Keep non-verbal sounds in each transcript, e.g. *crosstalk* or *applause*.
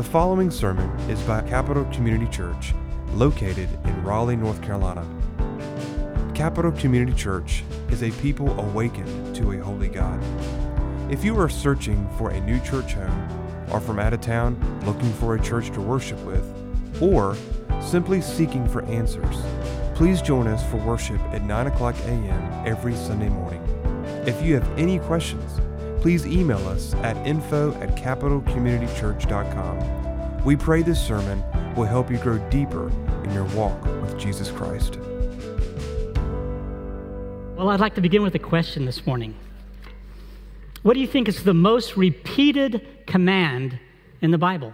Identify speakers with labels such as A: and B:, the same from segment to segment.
A: The following sermon is by Capital Community Church, located in Raleigh, North Carolina. Capital Community Church is a people awakened to a holy God. If you are searching for a new church home, or from out of town looking for a church to worship with, or simply seeking for answers, please join us for worship at 9 o'clock a.m. every Sunday morning. If you have any questions, please email us at info at capitalcommunitychurch.com. We pray this sermon will help you grow deeper in your walk with Jesus Christ.
B: Well, I'd like to begin with a question this morning. What do you think is the most repeated command in the Bible?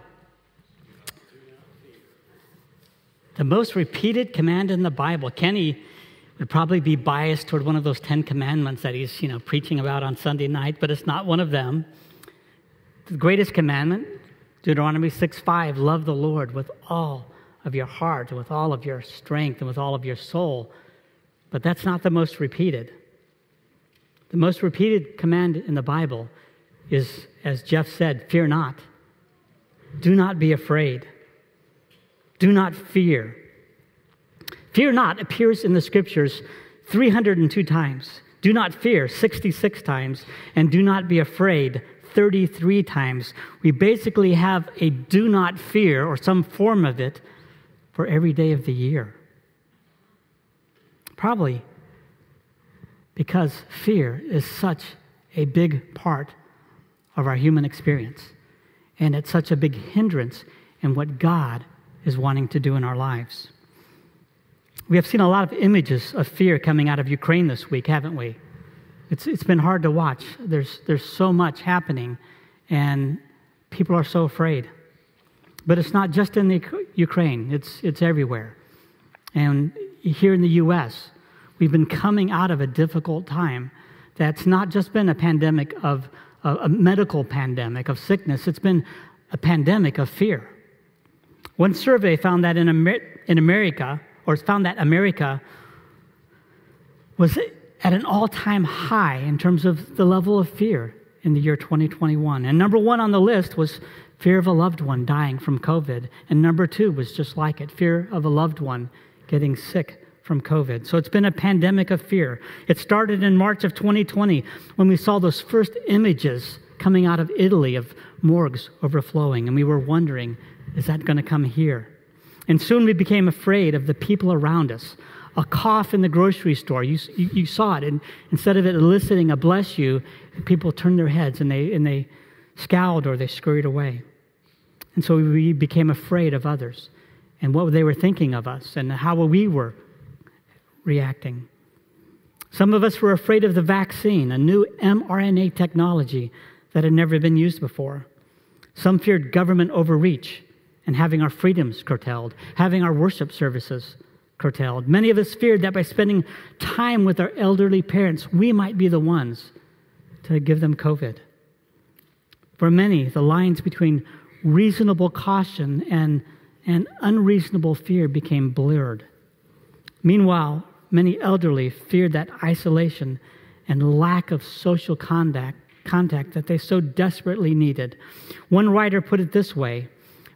B: The most repeated command in the Bible. Kenny would probably be biased toward one of those Ten Commandments that he's, you know, preaching about on Sunday night, but it's not one of them. The greatest commandment, Deuteronomy 6 5, love the Lord with all of your heart, with all of your strength, and with all of your soul. But that's not the most repeated. The most repeated command in the Bible is, as Jeff said, fear not. Do not be afraid. Do not fear. Fear not appears in the scriptures 302 times. Do not fear 66 times. And do not be afraid 33 times. We basically have a do not fear or some form of it for every day of the year. Probably because fear is such a big part of our human experience. And it's such a big hindrance in what God is wanting to do in our lives. We have seen a lot of images of fear coming out of Ukraine this week, haven't we? It's, it's been hard to watch. There's, there's so much happening, and people are so afraid. But it's not just in the Ukraine, it's, it's everywhere. And here in the U.S., we've been coming out of a difficult time that's not just been a pandemic of a, medical pandemic of sickness, it's been a pandemic of fear. One survey found that in, Amer- in America, or found that America was at an all time high in terms of the level of fear in the year 2021. And number one on the list was fear of a loved one dying from COVID. And number two was just like it fear of a loved one getting sick from COVID. So it's been a pandemic of fear. It started in March of 2020 when we saw those first images coming out of Italy of morgues overflowing. And we were wondering, is that going to come here? And soon we became afraid of the people around us. A cough in the grocery store, you, you, you, saw it, and instead of it eliciting a bless you, people turned their heads and they, and they scowled or they scurried away. And so we became afraid of others and what they were thinking of us and how we were reacting. Some of us were afraid of the vaccine, a new mRNA technology that had never been used before. Some feared government overreach and having our freedoms curtailed, having our worship services curtailed. Many of us feared that by spending time with our elderly parents, we might be the ones to give them COVID. For many, the lines between reasonable caution and, and unreasonable fear became blurred. Meanwhile, many elderly feared that isolation and lack of social contact, contact that they so desperately needed. One writer put it this way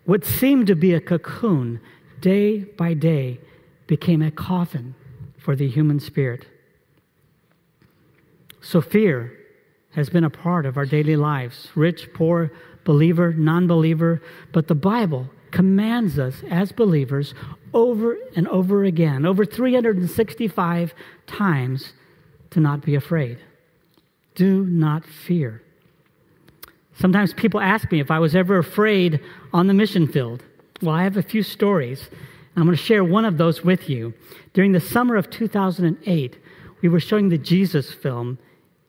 B: what seemed to be a cocoon, day by day, became a coffin for the human spirit. So, fear has been a part of our daily lives rich, poor, believer, non believer. But the Bible commands us as believers over and over again, over 365 times, to not be afraid. Do not fear. Sometimes people ask me if I was ever afraid on the mission field. Well, I have a few stories. I'm going to share one of those with you. During the summer of 2008, we were showing the Jesus film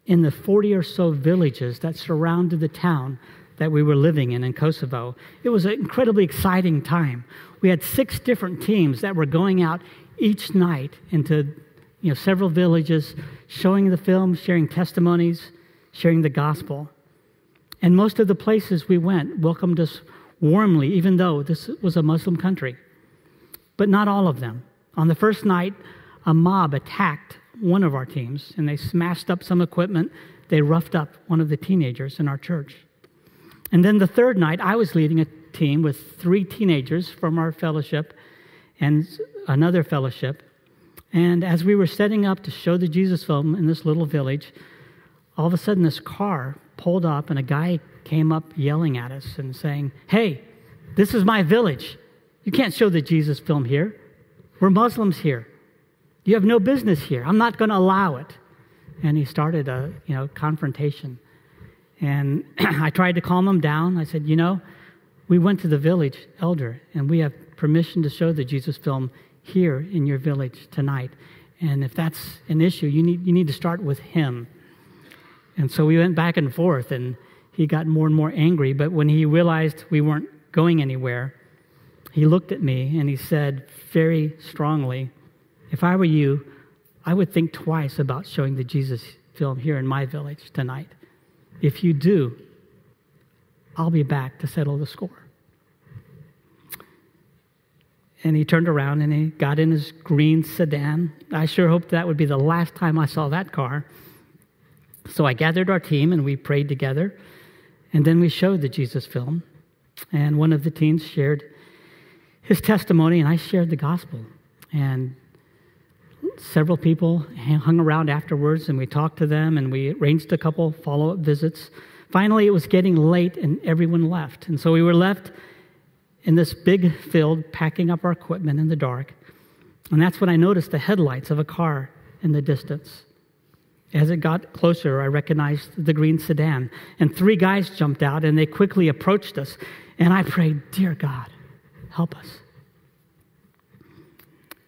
B: in the 40 or so villages that surrounded the town that we were living in in Kosovo. It was an incredibly exciting time. We had six different teams that were going out each night into you know, several villages, showing the film, sharing testimonies, sharing the gospel. And most of the places we went welcomed us warmly, even though this was a Muslim country. But not all of them. On the first night, a mob attacked one of our teams and they smashed up some equipment. They roughed up one of the teenagers in our church. And then the third night, I was leading a team with three teenagers from our fellowship and another fellowship. And as we were setting up to show the Jesus film in this little village, all of a sudden this car pulled up and a guy came up yelling at us and saying, Hey, this is my village. You can't show the Jesus film here. We're Muslims here. You have no business here. I'm not going to allow it. And he started a you know confrontation. And *clears throat* I tried to calm him down. I said, you know, we went to the village elder and we have permission to show the Jesus film here in your village tonight. And if that's an issue, you need, you need to start with him. And so we went back and forth, and he got more and more angry. But when he realized we weren't going anywhere, he looked at me and he said very strongly, If I were you, I would think twice about showing the Jesus film here in my village tonight. If you do, I'll be back to settle the score. And he turned around and he got in his green sedan. I sure hoped that would be the last time I saw that car. So I gathered our team and we prayed together. And then we showed the Jesus film. And one of the teens shared his testimony, and I shared the gospel. And several people hung around afterwards, and we talked to them, and we arranged a couple follow up visits. Finally, it was getting late, and everyone left. And so we were left in this big field packing up our equipment in the dark. And that's when I noticed the headlights of a car in the distance. As it got closer, I recognized the green sedan, and three guys jumped out and they quickly approached us. And I prayed, Dear God, help us.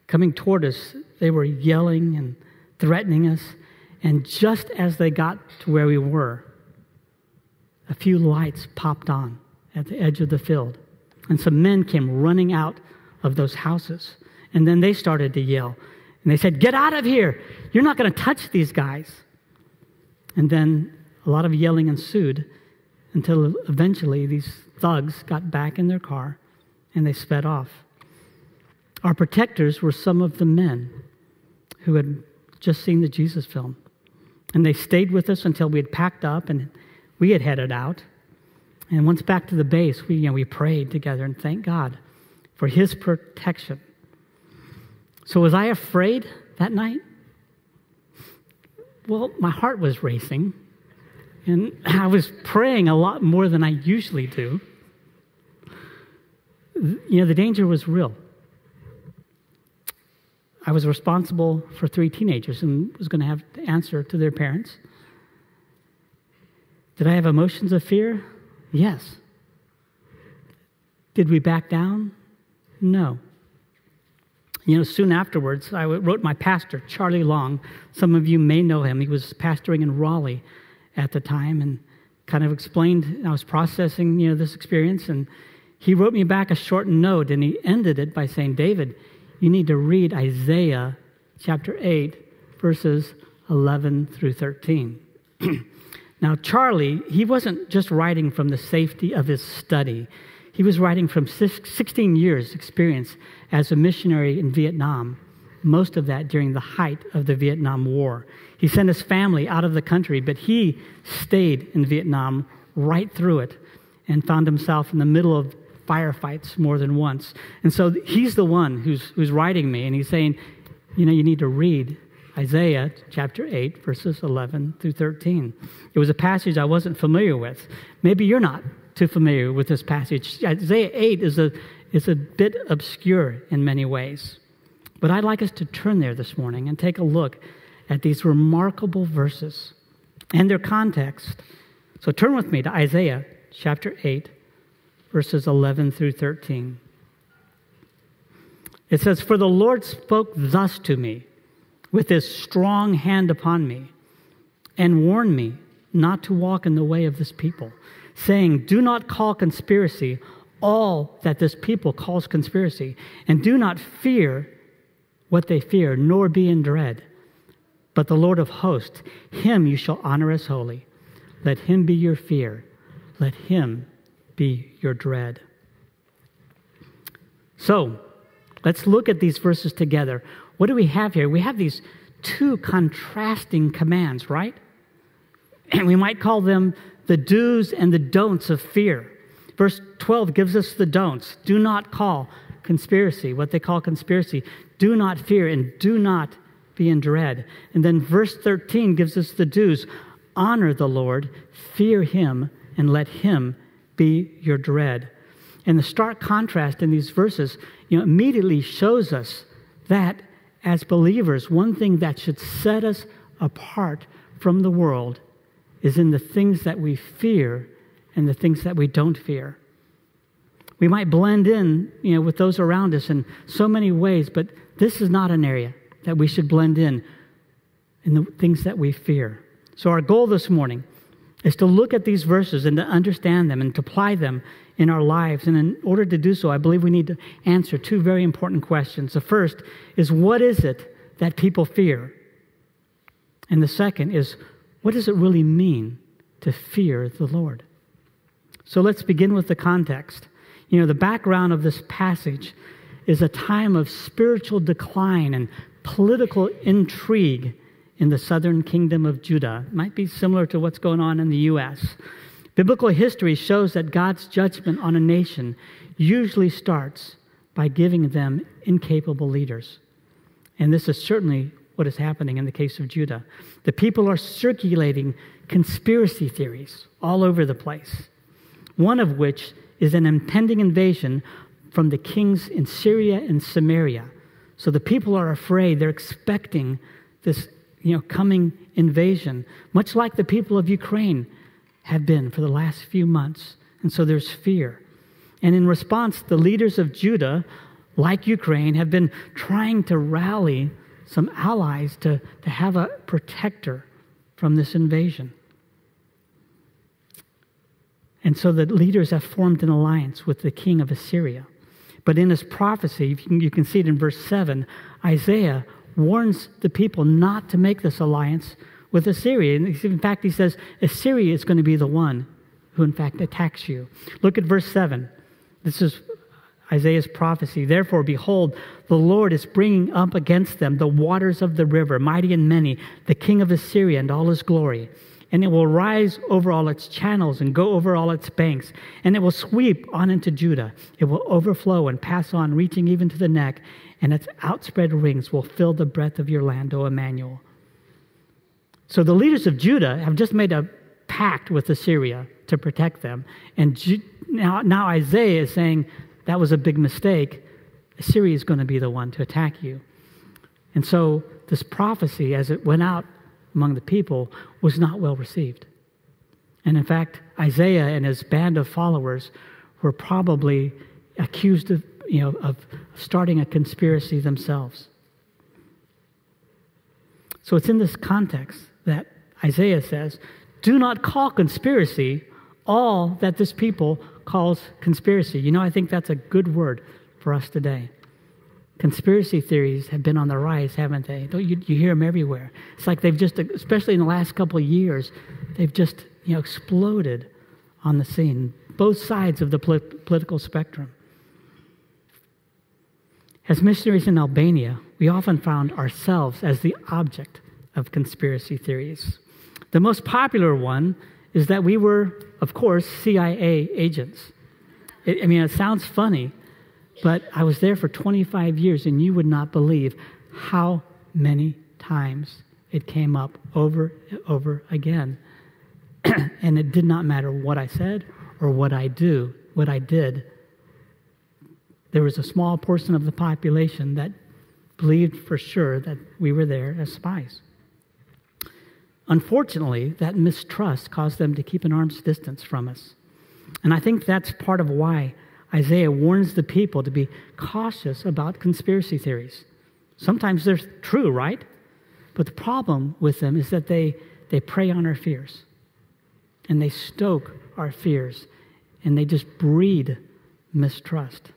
B: Coming toward us, they were yelling and threatening us. And just as they got to where we were, a few lights popped on at the edge of the field. And some men came running out of those houses. And then they started to yell. And they said, Get out of here. You're not going to touch these guys. And then a lot of yelling ensued until eventually these thugs got back in their car and they sped off. Our protectors were some of the men who had just seen the Jesus film. And they stayed with us until we had packed up and we had headed out. And once back to the base, we, you know, we prayed together and thanked God for his protection. So, was I afraid that night? Well, my heart was racing, and *laughs* I was praying a lot more than I usually do. You know, the danger was real. I was responsible for three teenagers and was going to have to answer to their parents. Did I have emotions of fear? Yes. Did we back down? No. You know, soon afterwards, I wrote my pastor, Charlie Long. Some of you may know him. He was pastoring in Raleigh at the time and kind of explained, I was processing, you know, this experience. And he wrote me back a short note and he ended it by saying, David, you need to read Isaiah chapter 8, verses 11 through 13. *clears throat* now, Charlie, he wasn't just writing from the safety of his study, he was writing from 16 years' experience as a missionary in Vietnam, most of that during the height of the Vietnam War. He sent his family out of the country, but he stayed in Vietnam right through it and found himself in the middle of firefights more than once. And so he's the one who's, who's writing me, and he's saying, you know, you need to read Isaiah chapter 8, verses 11 through 13. It was a passage I wasn't familiar with. Maybe you're not too familiar with this passage. Isaiah 8 is a, is a bit obscure in many ways. But I'd like us to turn there this morning and take a look at these remarkable verses and their context. So turn with me to Isaiah chapter 8, verses 11 through 13. It says, For the Lord spoke thus to me with his strong hand upon me and warned me not to walk in the way of this people, saying, Do not call conspiracy all that this people calls conspiracy, and do not fear what they fear, nor be in dread. But the Lord of hosts, him you shall honor as holy. Let him be your fear. Let him be your dread. So, let's look at these verses together. What do we have here? We have these two contrasting commands, right? And *clears throat* we might call them the do's and the don'ts of fear. Verse 12 gives us the don'ts. Do not call conspiracy, what they call conspiracy. Do not fear and do not be in dread. And then verse 13 gives us the do's. Honor the Lord, fear him, and let him be your dread. And the stark contrast in these verses, you know, immediately shows us that as believers, one thing that should set us apart from the world is in the things that we fear and the things that we don't fear. We might blend in, you know, with those around us in so many ways, but this is not an area that we should blend in in the things that we fear. So our goal this morning is to look at these verses and to understand them and to apply them in our lives. And in order to do so, I believe we need to answer two very important questions. The first is what is it that people fear? And the second is what does it really mean to fear the Lord? So let's begin with the context. You know, the background of this passage is a time of spiritual decline and political intrigue in the southern kingdom of Judah. It might be similar to what's going on in the U.S. Biblical history shows that God's judgment on a nation usually starts by giving them incapable leaders. And this is certainly what is happening in the case of Judah. The people are circulating conspiracy theories all over the place, one of which is an impending invasion from the kings in Syria and Samaria. So the people are afraid, they're expecting this you know, coming invasion, much like the people of Ukraine have been for the last few months. And so there's fear. And in response, the leaders of Judah, like Ukraine, have been trying to rally some allies to, to have a protector from this invasion. And so the leaders have formed an alliance with the king of Assyria. But in his prophecy, you can, you can see it in verse 7, Isaiah warns the people not to make this alliance with Assyria. In fact, he says Assyria is going to be the one who, in fact, attacks you. Look at verse 7. This is Isaiah's prophecy. Therefore, behold, the Lord is bringing up against them the waters of the river, mighty and many, the king of Assyria and all his glory. And it will rise over all its channels and go over all its banks, and it will sweep on into Judah. It will overflow and pass on, reaching even to the neck, and its outspread wings will fill the breadth of your land, O Emmanuel. So the leaders of Judah have just made a pact with Assyria to protect them. And now, Isaiah is saying that was a big mistake. Assyria is going to be the one to attack you. And so this prophecy, as it went out among the people, was not well received. And in fact, Isaiah and his band of followers were probably accused of, you know, of starting a conspiracy themselves. So it's in this context that Isaiah says, Do not call conspiracy all that this people calls conspiracy. You know, I think that's a good word for us today. Conspiracy theories have been on the rise, haven't they? You, you hear them everywhere. It's like they've just, especially in the last couple of years, they've just you know exploded on the scene. Both sides of the polit- political spectrum. As missionaries in Albania, we often found ourselves as the object of conspiracy theories. The most popular one is that we were, of course, CIA agents. It, I mean, it sounds funny, but I was there for 25 years, and you would not believe how many times it came up over and over again. *clears throat* and it did not matter what I said or what I do, what I did. There was a small portion of the population that believed for sure that we were there as spies. Unfortunately, that mistrust caused them to keep an arm's distance from us. And I think that's part of why Isaiah warns the people to be cautious about conspiracy theories. Sometimes they're true, right? But the problem with them is that they, they prey on our fears and they stoke our fears and they just breed mistrust.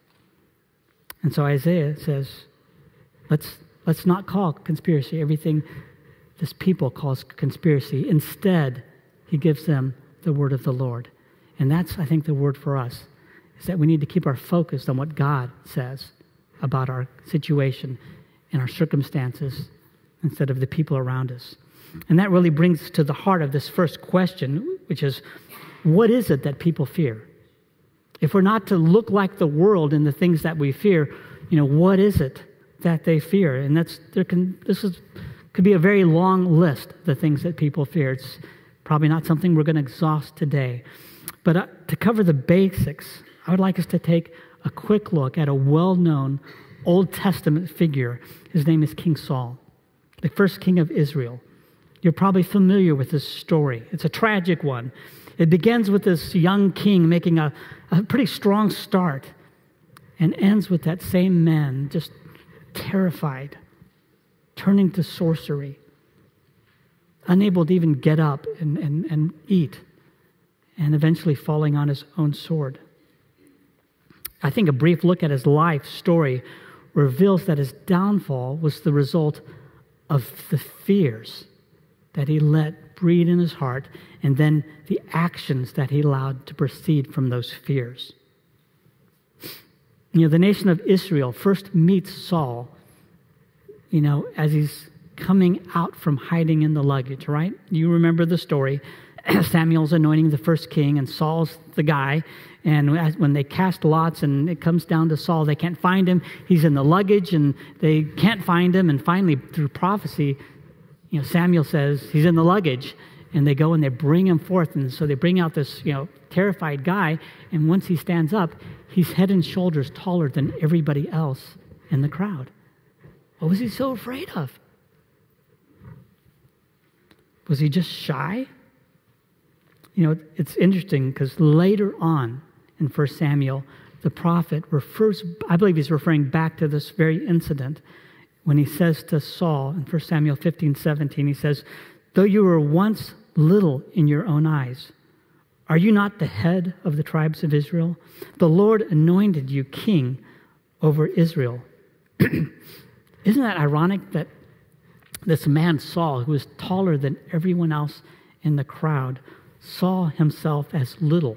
B: And so Isaiah says, let's, let's not call conspiracy everything this people calls conspiracy. Instead, he gives them the word of the Lord. And that's, I think, the word for us is that we need to keep our focus on what God says about our situation and our circumstances instead of the people around us. And that really brings to the heart of this first question, which is what is it that people fear? If we're not to look like the world in the things that we fear, you know, what is it that they fear? And that's there can this is could be a very long list the things that people fear. It's probably not something we're going to exhaust today. But uh, to cover the basics, I would like us to take a quick look at a well-known Old Testament figure. His name is King Saul, the first king of Israel. You're probably familiar with this story. It's a tragic one. It begins with this young king making a, a pretty strong start and ends with that same man just terrified, turning to sorcery, unable to even get up and, and, and eat, and eventually falling on his own sword. I think a brief look at his life story reveals that his downfall was the result of the fears that he let breed in his heart and then the actions that he allowed to proceed from those fears. You know, the nation of Israel first meets Saul, you know, as he's coming out from hiding in the luggage, right? You remember the story. *clears throat* Samuel's anointing the first king, and Saul's the guy. And when they cast lots and it comes down to Saul, they can't find him. He's in the luggage and they can't find him. And finally, through prophecy, you know, Samuel says he's in the luggage. And they go and they bring him forth. And so they bring out this, you know, terrified guy. And once he stands up, he's head and shoulders taller than everybody else in the crowd. What was he so afraid of? Was he just shy? You know, it's interesting because later on, in 1 Samuel, the prophet refers, I believe he's referring back to this very incident when he says to Saul in 1 Samuel 15, 17, he says, Though you were once little in your own eyes, are you not the head of the tribes of Israel? The Lord anointed you king over Israel. *clears throat* Isn't that ironic that this man Saul, who was taller than everyone else in the crowd, saw himself as little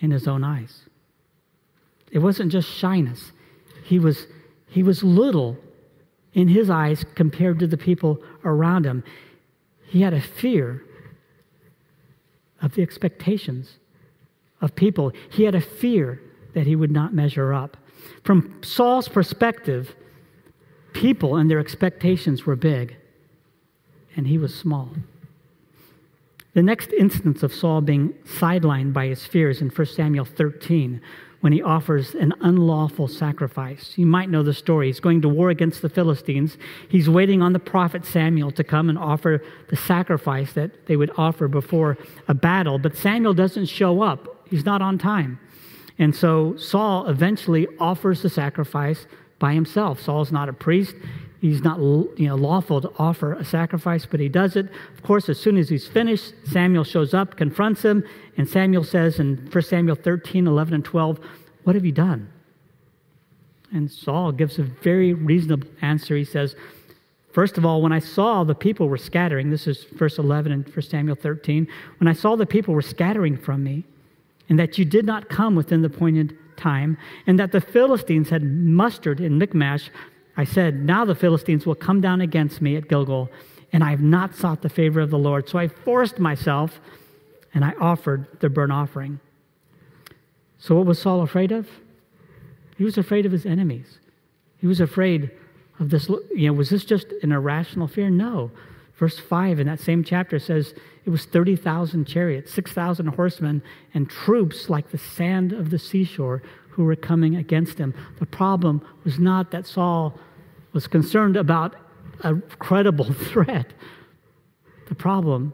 B: in his own eyes. It wasn't just shyness, he was, he was little in his eyes compared to the people around him. He had a fear of the expectations of people, he had a fear that he would not measure up. From Saul's perspective, people and their expectations were big, and he was small. The next instance of Saul being sidelined by his fears in 1 Samuel 13 when he offers an unlawful sacrifice. You might know the story. He's going to war against the Philistines. He's waiting on the prophet Samuel to come and offer the sacrifice that they would offer before a battle, but Samuel doesn't show up. He's not on time. And so Saul eventually offers the sacrifice by himself. Saul's not a priest he's not you know, lawful to offer a sacrifice, but he does it. Of course, as soon as he's finished, Samuel shows up, confronts him, and Samuel says in 1 Samuel 13, 11, and 12, What have you done? And Saul gives a very reasonable answer. He says, First of all, when I saw the people were scattering, this is verse 11 and 1 Samuel 13, when I saw the people were scattering from me, and that you did not come within the appointed time, and that the Philistines had mustered in Michmash I said, Now the Philistines will come down against me at Gilgal, and I have not sought the favor of the Lord. So I forced myself and I offered the burnt offering. So what was Saul afraid of? He was afraid of his enemies. He was afraid of this. You know, was this just an irrational fear? No. Verse 5 in that same chapter says it was 30,000 chariots, 6,000 horsemen, and troops like the sand of the seashore who were coming against him. The problem was not that Saul was concerned about a credible *laughs* threat. The problem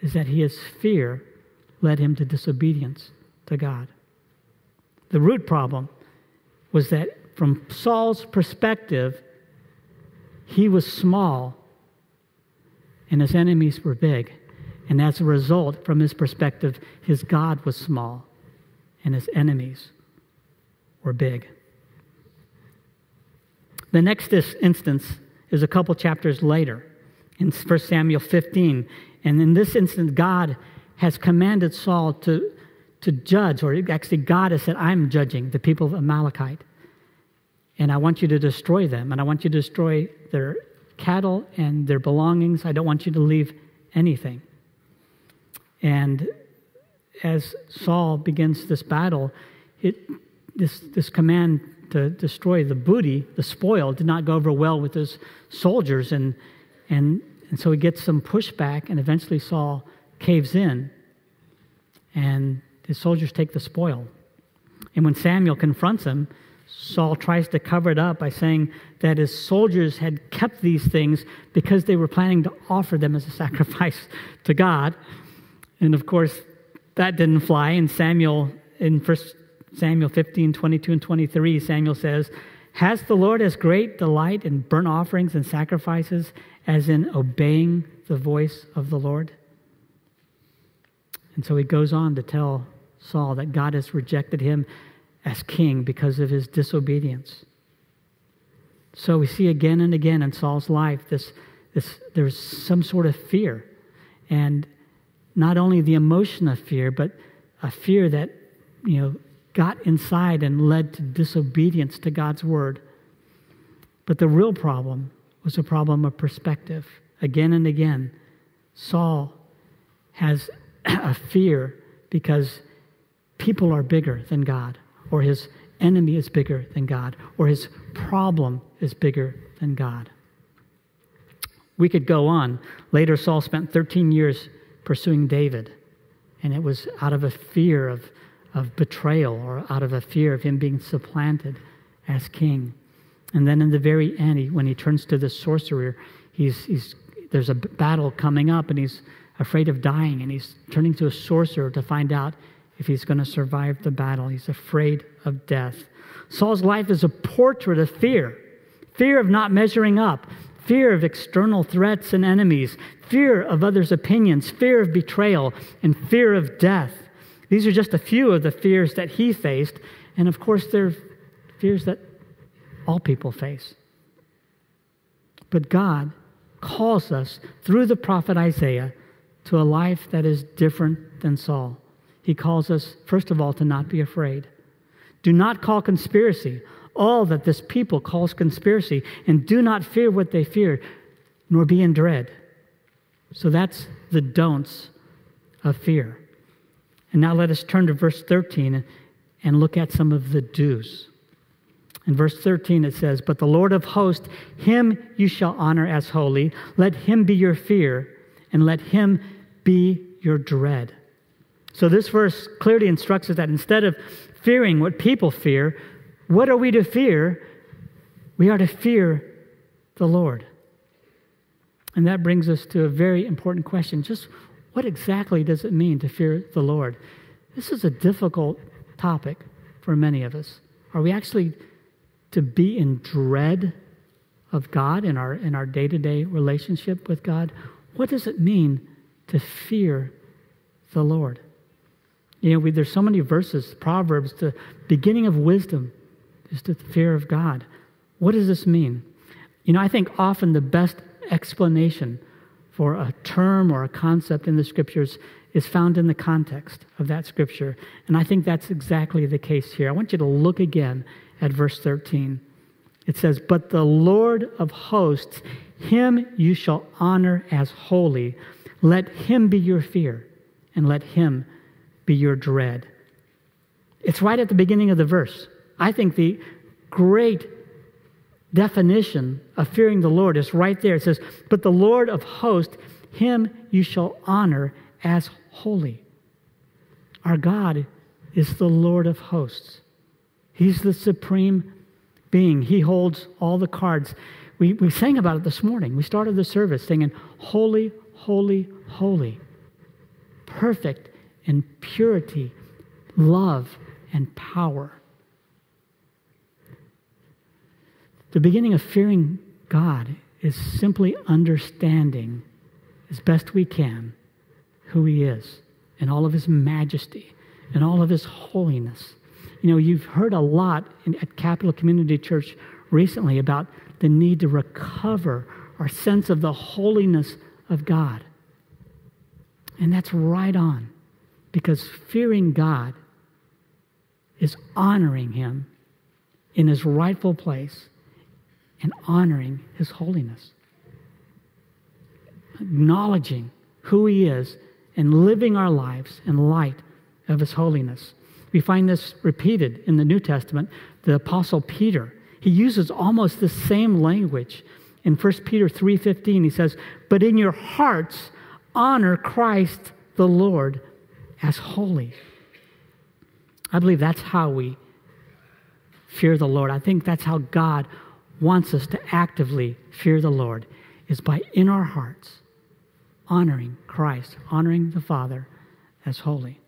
B: is that his fear led him to disobedience to God. The root problem was that from Saul's perspective, he was small and his enemies were big. And as a result, from his perspective, his God was small and his enemies were big. The next instance is a couple chapters later in 1 Samuel 15. And in this instance, God has commanded Saul to, to judge, or actually, God has said, I'm judging the people of Amalekite. And I want you to destroy them, and I want you to destroy their cattle and their belongings. I don't want you to leave anything. And as Saul begins this battle, it, this, this command to destroy the booty, the spoil, did not go over well with his soldiers. And, and, and so he gets some pushback, and eventually Saul caves in, and his soldiers take the spoil. And when Samuel confronts him, Saul tries to cover it up by saying that his soldiers had kept these things because they were planning to offer them as a *laughs* sacrifice to God. And of course, that didn't fly. And Samuel, in 1 Samuel 15, 22, and 23, Samuel says, Has the Lord as great delight in burnt offerings and sacrifices as in obeying the voice of the Lord? And so he goes on to tell Saul that God has rejected him as king because of his disobedience. So we see again and again in Saul's life this, this there's some sort of fear. And not only the emotion of fear, but a fear that, you know, got inside and led to disobedience to God's word. But the real problem was a problem of perspective. Again and again, Saul has *clears throat* a fear because people are bigger than God or his enemy is bigger than God, or his problem is bigger than God. We could go on. Later, Saul spent 13 years pursuing David, and it was out of a fear of, of betrayal or out of a fear of him being supplanted as king. And then in the very end, he, when he turns to the sorcerer, he's, he's, there's a battle coming up, and he's afraid of dying, and he's turning to a sorcerer to find out if he's going to survive the battle. He's afraid of death. Saul's life is a portrait of fear fear of not measuring up, fear of external threats and enemies, fear of others' opinions, fear of betrayal, and fear of death. These are just a few of the fears that he faced, and of course, they're fears that all people face. But God calls us through the prophet Isaiah to a life that is different than Saul he calls us, first of all, to not be afraid. Do not call conspiracy all that this people calls conspiracy, and do not fear what they fear, nor be in dread. So that's the don'ts of fear. And now let us turn to verse 13 and look at some of the do's. In verse 13 it says, But the Lord of hosts, him you shall honor as holy. Let him be your fear, and let him be your dread. So this verse clearly instructs us that instead of fearing what people fear, what are we to fear? We are to fear the Lord. And that brings us to a very important question. Just what exactly does it mean to fear the Lord? This is a difficult topic for many of us. Are we actually to be in dread of God in our in our day-to-day relationship with God? What does it mean to fear the Lord? You know, we, there's so many verses, Proverbs, the beginning of wisdom is the fear of God. What does this mean? You know, I think often the best explanation for a term or a concept in the scriptures is found in the context of that scripture. And I think that's exactly the case here. I want you to look again at verse 13. It says, But the Lord of hosts, him you shall honor as holy. Let him be your fear, and let him be your dread. It's right at the beginning of the verse. I think the great definition of fearing the Lord is right there. It says, But the Lord of hosts, him you shall honor as holy. Our God is the Lord of hosts. He's the supreme being. He holds all the cards. We, we sang about it this morning. We started the service singing, Holy, Holy, Holy. Perfect and purity, love and power. The beginning of fearing God is simply understanding as best we can who He is and all of His majesty and all of His holiness. You know, you've heard a lot in, at Capital Community Church recently about the need to recover our sense of the holiness of God. And that's right on. Because fearing God is honoring Him in His rightful place and honoring His holiness. Acknowledging who He is and living our lives in light of his holiness. We find this repeated in the New Testament. The apostle Peter, he uses almost the same language. In 1 Peter 3:15 he says, "But in your hearts honor Christ the Lord as holy." I believe that's how we fear the Lord. I think that's how God wants us to actively fear the Lord is by in our hearts honoring Christ, honoring the Father as holy.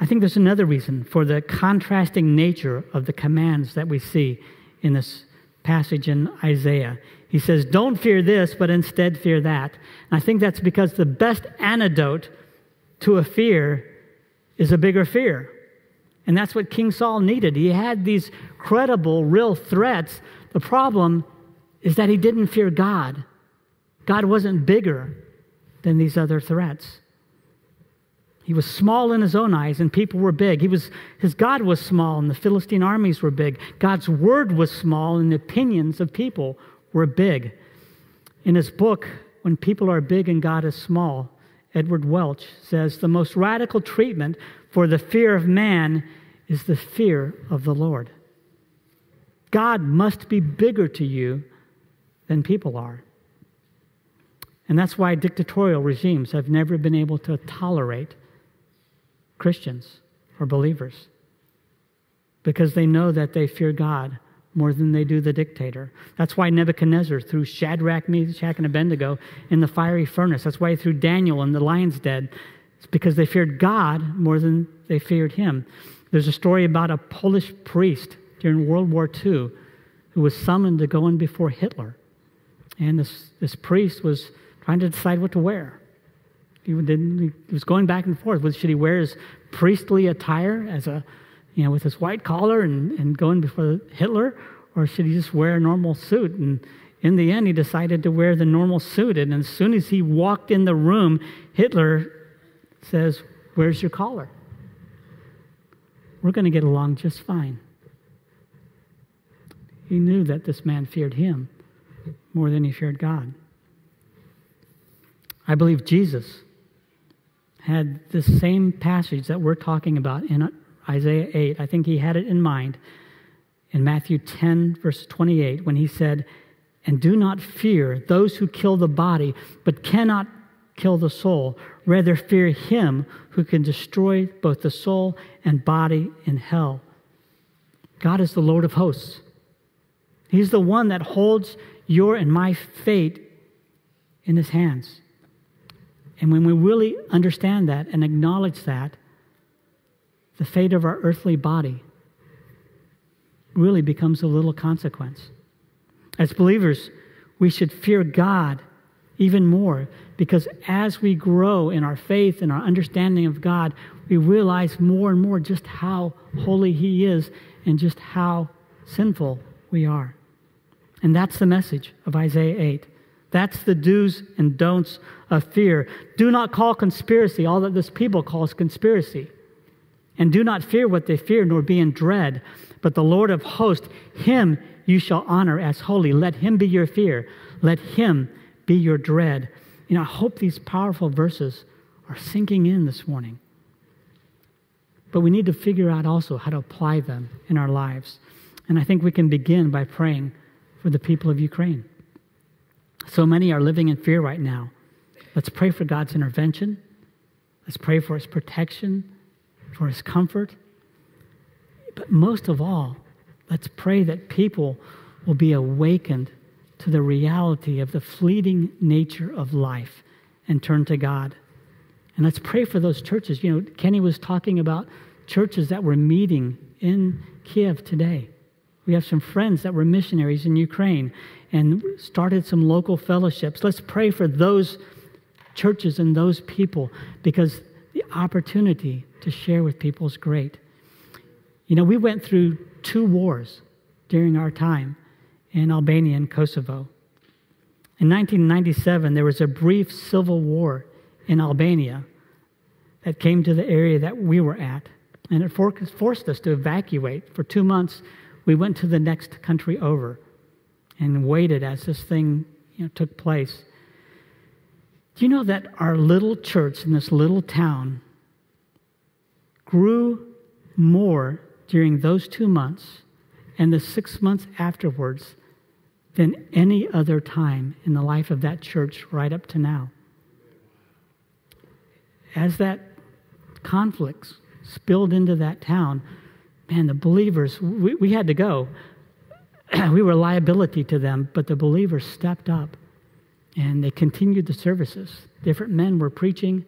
B: I think there's another reason for the contrasting nature of the commands that we see in this passage in Isaiah. He says, Don't fear this, but instead fear that. And I think that's because the best antidote to a fear is a bigger fear. And that's what King Saul needed. He had these credible, real threats. The problem is that he didn't fear God. God wasn't bigger than these other threats. He was small in his own eyes, and people were big. He was, his God was small, and the Philistine armies were big. God's word was small, and the opinions of people were big. In his book, When People Are Big and God is Small, Edward Welch says the most radical treatment for the fear of man is the fear of the Lord. God must be bigger to you than people are. And that's why dictatorial regimes have never been able to tolerate Christians or believers because they know that they fear God more than they do the dictator. That's why Nebuchadnezzar threw Shadrach, Meshach, and Abednego in the fiery furnace. That's why he threw Daniel in the lion's den. It's because they feared God more than they feared him. There's a story about a Polish priest during World War II who was summoned to go in before Hitler. And this, this priest was trying to decide what to wear. He, he was going back and forth. Should he wear his priestly attire as a, you know, with his white collar and, and going before Hitler, or should he just wear a normal suit? And in the end, he decided to wear the normal suit. And as soon as he walked in the room, Hitler says, Where's your collar? We're going to get along just fine. He knew that this man feared him more than he feared God. I believe Jesus had the same passage that we're talking about in Isaiah 8. I think he had it in mind in Matthew 10, verse 28, when he said, And do not fear those who kill the body, but cannot kill the soul. Rather, fear him who can destroy both the soul and body in hell. God is the Lord of hosts. He's the one that holds your and my fate in his hands. And when we really understand that and acknowledge that, the fate of our earthly body really becomes of little consequence. As believers, we should fear God even more because as we grow in our faith and our understanding of God, we realize more and more just how holy He is and just how sinful we are. And that's the message of Isaiah 8. That's the do's and don'ts of fear. Do not call conspiracy all that this people calls conspiracy. And do not fear what they fear, nor be in dread. But the Lord of hosts, him you shall honor as holy. Let him be your fear. Let him be your dread. You know, I hope these powerful verses are sinking in this morning. But we need to figure out also how to apply them in our lives. And I think we can begin by praying for the people of Ukraine. So many are living in fear right now. Let's pray for God's intervention. Let's pray for his protection, for his comfort. But most of all, let's pray that people will be awakened to the reality of the fleeting nature of life and turn to God. And let's pray for those churches. You know, Kenny was talking about churches that were meeting in Kiev today. We have some friends that were missionaries in Ukraine and started some local fellowships. Let's pray for those churches and those people because the opportunity to share with people is great. You know, we went through two wars during our time in Albania and Kosovo. In 1997, there was a brief civil war in Albania that came to the area that we were at, and it forced us to evacuate for two months we went to the next country over and waited as this thing you know, took place. Do you know that our little church in this little town grew more during those two months and the six months afterwards than any other time in the life of that church right up to now. As that conflict spilled into that town, man, the believers, we, we had to go. *clears throat* we were a liability to them, but the believers stepped up and they continued the services. Different men were preaching.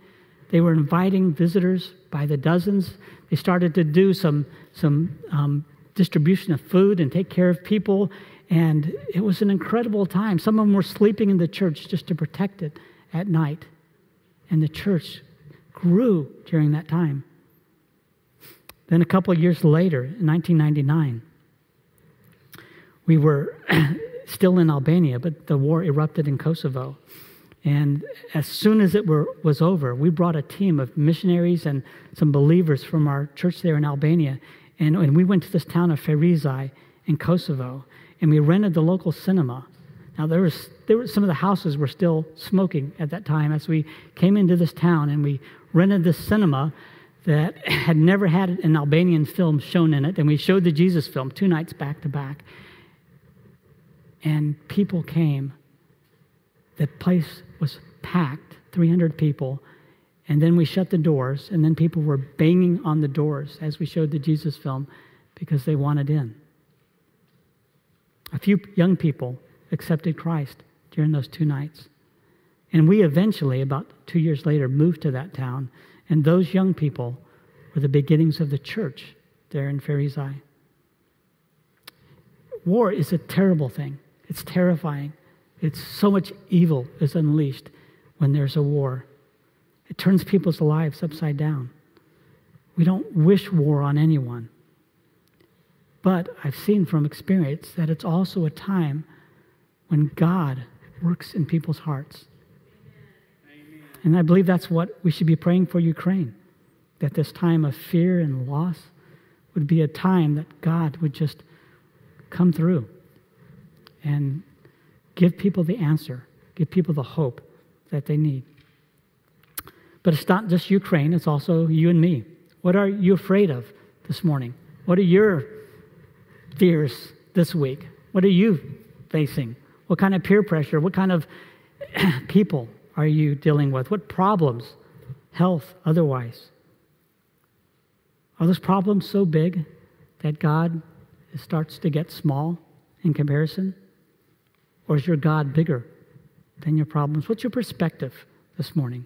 B: They were inviting visitors by the dozens. They started to do some, some um, distribution of food and take care of people. And it was an incredible time. Some of them were sleeping in the church just to protect it at night. And the church grew during that time. Then, a couple of years later, in 1999, we were *clears throat* still in Albania, but the war erupted in Kosovo. And as soon as it were, was over, we brought a team of missionaries and some believers from our church there in Albania. And, and we went to this town of Ferizaj in Kosovo, and we rented the local cinema. Now, there was, there was some of the houses were still smoking at that time as we came into this town, and we rented this cinema that *laughs* had never had an Albanian film shown in it. And we showed the Jesus film two nights back to back. And people came. The place was packed, 300 people. And then we shut the doors, and then people were banging on the doors as we showed the Jesus film because they wanted in. A few young people accepted Christ during those two nights. And we eventually, about two years later, moved to that town. And those young people were the beginnings of the church there in Ferizaj. War is a terrible thing, it's terrifying. It's so much evil is unleashed when there's a war. It turns people's lives upside down. We don't wish war on anyone. But I've seen from experience that it's also a time when God works in people's hearts. Amen. And I believe that's what we should be praying for Ukraine that this time of fear and loss would be a time that God would just come through and give people the answer, give people the hope that they need. But it's not just Ukraine, it's also you and me. What are you afraid of this morning? What are your fears this week? What are you facing? What kind of peer pressure? What kind of *clears throat* people are you dealing with? What problems, health, otherwise? Are those problems so big that God starts to get small in comparison? Or is your God bigger than your problems? What's your perspective this morning?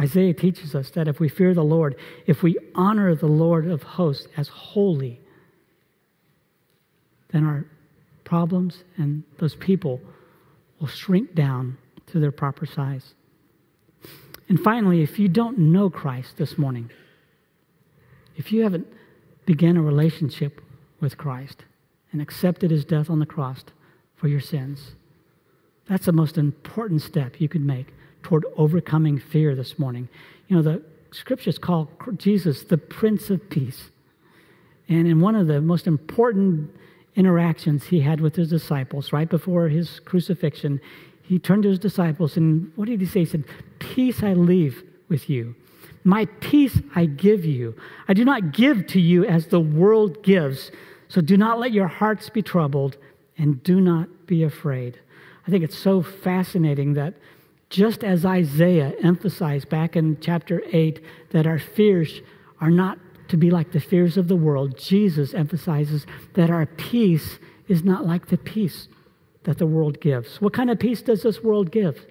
B: Isaiah teaches us that if we fear the Lord, if we honor the Lord of hosts as holy, then our problems and those people will shrink down to their proper size. And finally, if you don't know Christ this morning, if you haven't begun a relationship with Christ and accepted his death on the cross for your sins, that's the most important step you could make toward overcoming fear this morning. You know, the scriptures call Jesus the Prince of Peace. And in one of the most important interactions he had with his disciples right before his crucifixion, he turned to his disciples and what did he say? He said, Peace I leave with you. My peace I give you. I do not give to you as the world gives. So do not let your hearts be troubled and do not be afraid. I think it's so fascinating that just as Isaiah emphasized back in chapter 8 that our fears are not to be like the fears of the world, Jesus emphasizes that our peace is not like the peace that the world gives. What kind of peace does this world give?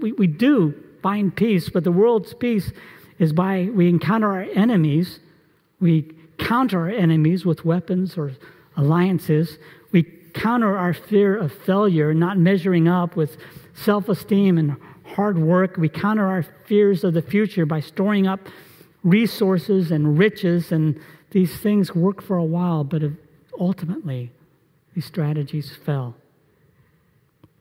B: We, we do find peace, but the world's peace is by we encounter our enemies, we counter our enemies with weapons or alliances, counter our fear of failure, not measuring up with self esteem and hard work. We counter our fears of the future by storing up resources and riches, and these things work for a while, but ultimately, these strategies fail.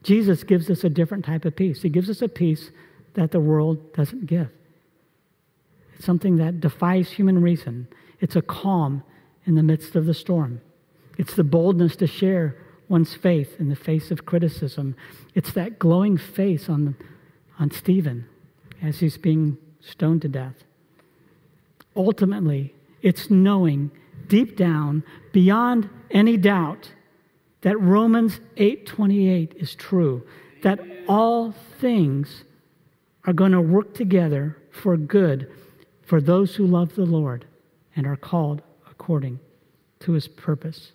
B: Jesus gives us a different type of peace. He gives us a peace that the world doesn't give. It's something that defies human reason. It's a calm in the midst of the storm. It's the boldness to share one's faith in the face of criticism. It's that glowing face on, on Stephen as he's being stoned to death. ultimately, it's knowing deep down, beyond any doubt, that Romans 8:28 is true, that all things are going to work together for good for those who love the Lord and are called according to his purpose.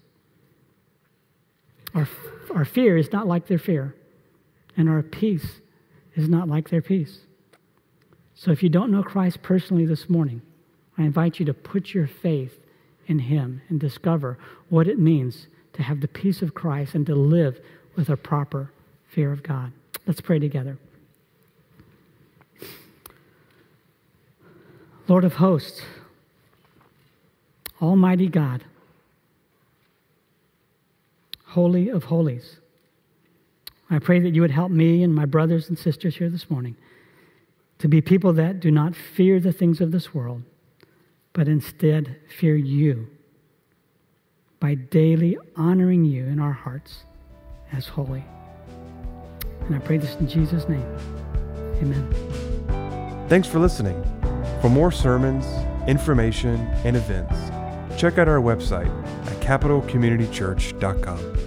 B: Our, our fear is not like their fear, and our peace is not like their peace. So if you don't know Christ personally this morning, I invite you to put your faith in him and discover what it means to have the peace of Christ and to live with a proper fear of God. Let's pray together. Lord of hosts, Almighty God, Holy of holies, I pray that you would help me and my brothers and sisters here this morning to be people that do not fear the things of this world, but instead fear you by daily honoring you in our hearts as holy. And I pray this in Jesus' name. Amen.
A: Thanks for listening. For more sermons, information, and events, check out our website at capitalcommunitychurch.com.